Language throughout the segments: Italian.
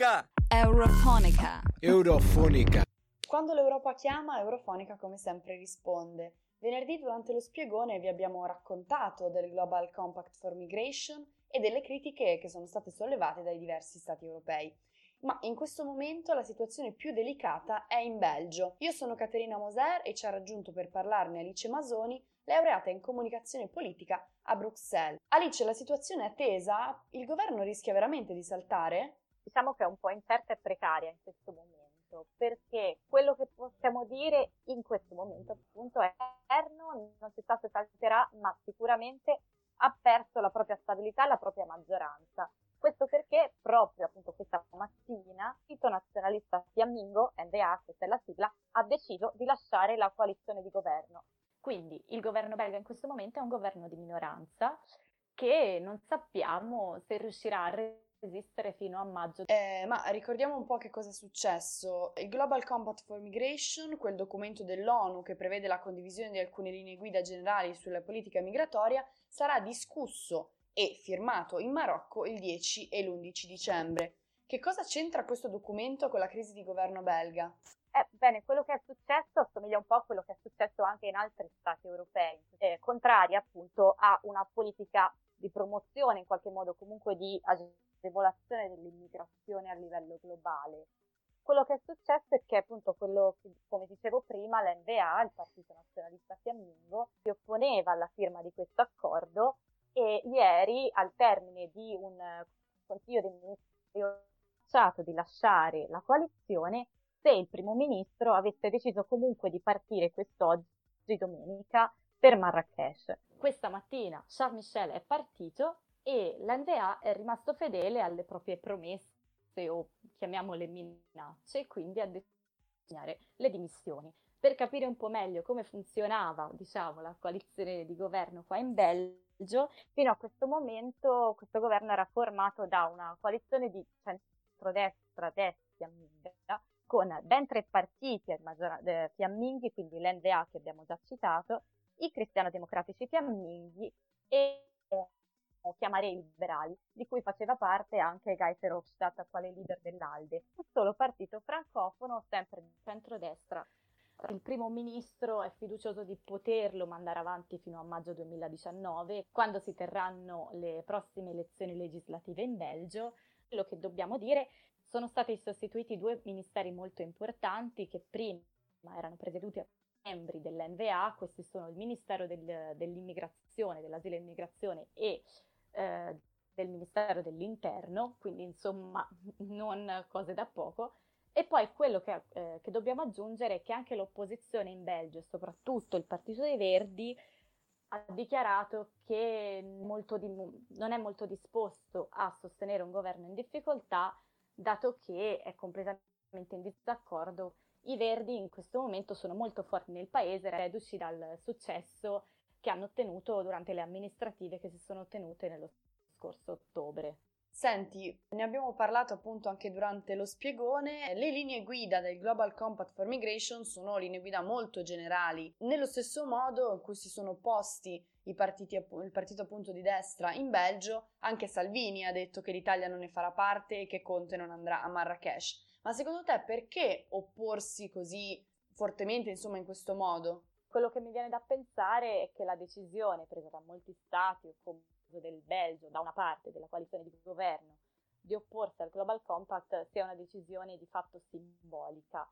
Eurofonica! Eurofonica. Eurofonica. Quando l'Europa chiama, Eurofonica come sempre risponde. Venerdì durante lo spiegone vi abbiamo raccontato del Global Compact for Migration e delle critiche che sono state sollevate dai diversi stati europei. Ma in questo momento la situazione più delicata è in Belgio. Io sono Caterina Moser e ci ha raggiunto per parlarne Alice Masoni, laureata in comunicazione politica a Bruxelles. Alice, la situazione è tesa? Il governo rischia veramente di saltare? Diciamo che è un po' incerta e precaria in questo momento, perché quello che possiamo dire in questo momento appunto è governo non si sa se salterà, ma sicuramente ha perso la propria stabilità e la propria maggioranza. Questo perché proprio appunto questa mattina il sito nazionalista fiammingo, NDA, questa è la sigla, ha deciso di lasciare la coalizione di governo. Quindi il governo belga in questo momento è un governo di minoranza che non sappiamo se riuscirà a resistere fino a maggio. Eh, ma ricordiamo un po' che cosa è successo. Il Global Compact for Migration, quel documento dell'ONU che prevede la condivisione di alcune linee guida generali sulla politica migratoria, sarà discusso e firmato in Marocco il 10 e l'11 dicembre. Che cosa c'entra questo documento con la crisi di governo belga? Eh, bene, quello che è successo assomiglia un po' a quello che è successo anche in altri stati europei, eh, contrari appunto a una politica di promozione, in qualche modo comunque di agevolazione dell'immigrazione a livello globale. Quello che è successo è che appunto quello che, come dicevo prima, l'NVA, il Partito Nazionalista Fiammingo, si opponeva alla firma di questo accordo e ieri, al termine di un consiglio dei ministri, ha annunciato di lasciare la coalizione se il primo ministro avesse deciso comunque di partire quest'oggi, domenica, per Marrakesh. Questa mattina Charles Michel è partito e l'NVA è rimasto fedele alle proprie promesse o chiamiamole minacce, quindi a disegnare le dimissioni. Per capire un po' meglio come funzionava, diciamo, la coalizione di governo qua in Belgio, fino a questo momento questo governo era formato da una coalizione di centrodestra, destra, con ben tre partiti eh, fiamminghi, quindi l'NVA che abbiamo già citato, i cristiano-democratici fiamminghi e o chiamarei liberali, di cui faceva parte anche Guy Verhofstadt, quale leader dell'ALDE, un solo partito francofono, sempre di centrodestra. Il primo ministro è fiducioso di poterlo mandare avanti fino a maggio 2019, quando si terranno le prossime elezioni legislative in Belgio. Quello che dobbiamo dire sono stati sostituiti due ministeri molto importanti che prima erano presieduti membri dell'NVA, questi sono il Ministero del, dell'Immigrazione, dell'Asilo e Immigrazione e eh, del Ministero dell'Interno, quindi insomma non cose da poco. E poi quello che, eh, che dobbiamo aggiungere è che anche l'opposizione in Belgio e soprattutto il Partito dei Verdi ha dichiarato che di, non è molto disposto a sostenere un governo in difficoltà dato che è completamente in disaccordo. I Verdi in questo momento sono molto forti nel paese, reduci dal successo che hanno ottenuto durante le amministrative che si sono tenute nello scorso ottobre. Senti, ne abbiamo parlato appunto anche durante lo spiegone, le linee guida del Global Compact for Migration sono linee guida molto generali, nello stesso modo in cui si sono opposti i partiti, il partito appunto di destra in Belgio, anche Salvini ha detto che l'Italia non ne farà parte e che Conte non andrà a Marrakesh. Ma secondo te perché opporsi così fortemente, insomma, in questo modo? Quello che mi viene da pensare è che la decisione presa da molti stati, come del Belgio, da una parte della coalizione di governo, di opporsi al Global Compact sia una decisione di fatto simbolica.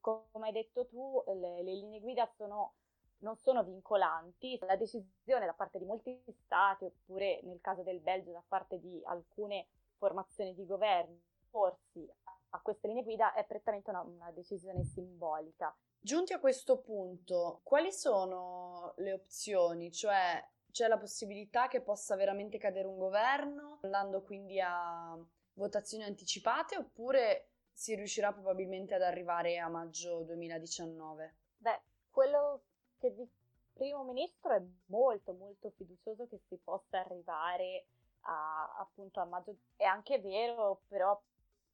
Come hai detto tu, le, le linee guida sono, non sono vincolanti, la decisione da parte di molti stati, oppure nel caso del Belgio da parte di alcune formazioni di governo, opporsi a queste linee guida è prettamente una, una decisione simbolica. Giunti a questo punto, quali sono le opzioni? Cioè, c'è la possibilità che possa veramente cadere un governo, andando quindi a votazioni anticipate, oppure si riuscirà probabilmente ad arrivare a maggio 2019? Beh, quello che dice il primo ministro è molto molto fiducioso che si possa arrivare a, appunto a maggio. È anche vero, però,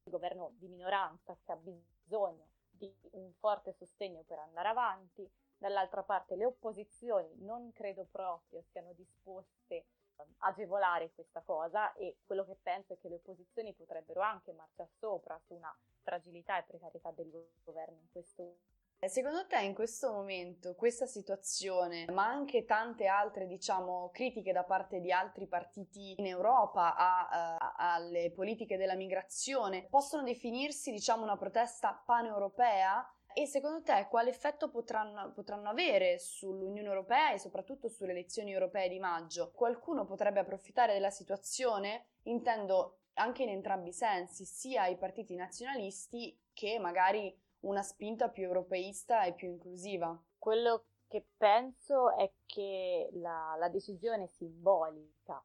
governo di minoranza che ha bisogno di un forte sostegno per andare avanti, dall'altra parte le opposizioni non credo proprio siano disposte agevolare questa cosa e quello che penso è che le opposizioni potrebbero anche marciare sopra su una fragilità e precarietà del governo in questo Secondo te in questo momento questa situazione, ma anche tante altre, diciamo, critiche da parte di altri partiti in Europa a, a, alle politiche della migrazione, possono definirsi, diciamo, una protesta paneuropea? E secondo te quale effetto potranno, potranno, avere sull'Unione Europea e soprattutto sulle elezioni europee di maggio? Qualcuno potrebbe approfittare della situazione? Intendo anche in entrambi i sensi, sia i partiti nazionalisti che magari una spinta più europeista e più inclusiva. Quello che penso è che la, la decisione simbolica,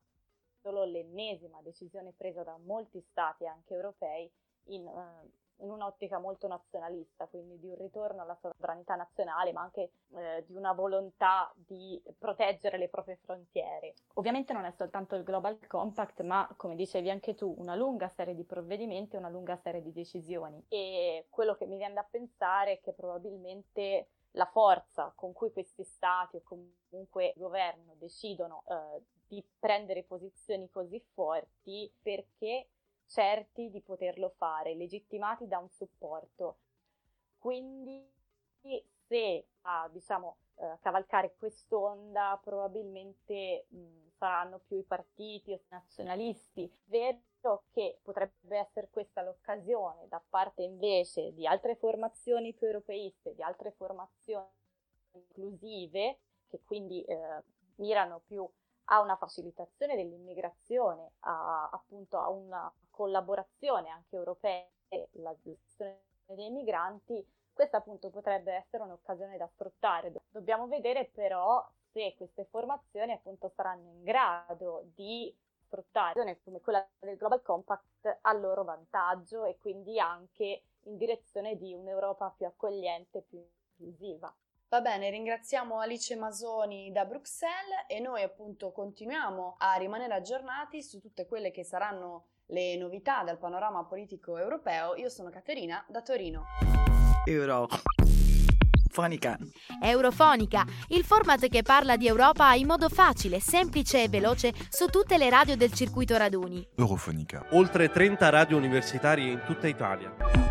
solo l'ennesima decisione presa da molti stati anche europei in, uh, in un'ottica molto nazionalista, quindi di un ritorno alla sovranità nazionale, ma anche eh, di una volontà di proteggere le proprie frontiere. Ovviamente non è soltanto il Global Compact, ma come dicevi anche tu, una lunga serie di provvedimenti, una lunga serie di decisioni. E quello che mi viene da pensare è che probabilmente la forza con cui questi stati o comunque il governo decidono eh, di prendere posizioni così forti perché certi di poterlo fare, legittimati da un supporto. Quindi se a diciamo, eh, cavalcare quest'onda probabilmente mh, saranno più i partiti o nazionalisti. Vero che potrebbe essere questa l'occasione da parte invece di altre formazioni più europeiste, di altre formazioni inclusive, che quindi eh, mirano più a una facilitazione dell'immigrazione, a, appunto a una collaborazione anche europea la gestione dei migranti, questa appunto potrebbe essere un'occasione da sfruttare. Dobbiamo vedere però se queste formazioni appunto saranno in grado di sfruttare come quella del Global Compact a loro vantaggio e quindi anche in direzione di un'Europa più accogliente, più inclusiva. Va bene, ringraziamo Alice Masoni da Bruxelles e noi appunto continuiamo a rimanere aggiornati su tutte quelle che saranno le novità del panorama politico europeo. Io sono Caterina da Torino. Eurofonica. Eurofonica, il format che parla di Europa in modo facile, semplice e veloce su tutte le radio del circuito raduni. Eurofonica. Oltre 30 radio universitarie in tutta Italia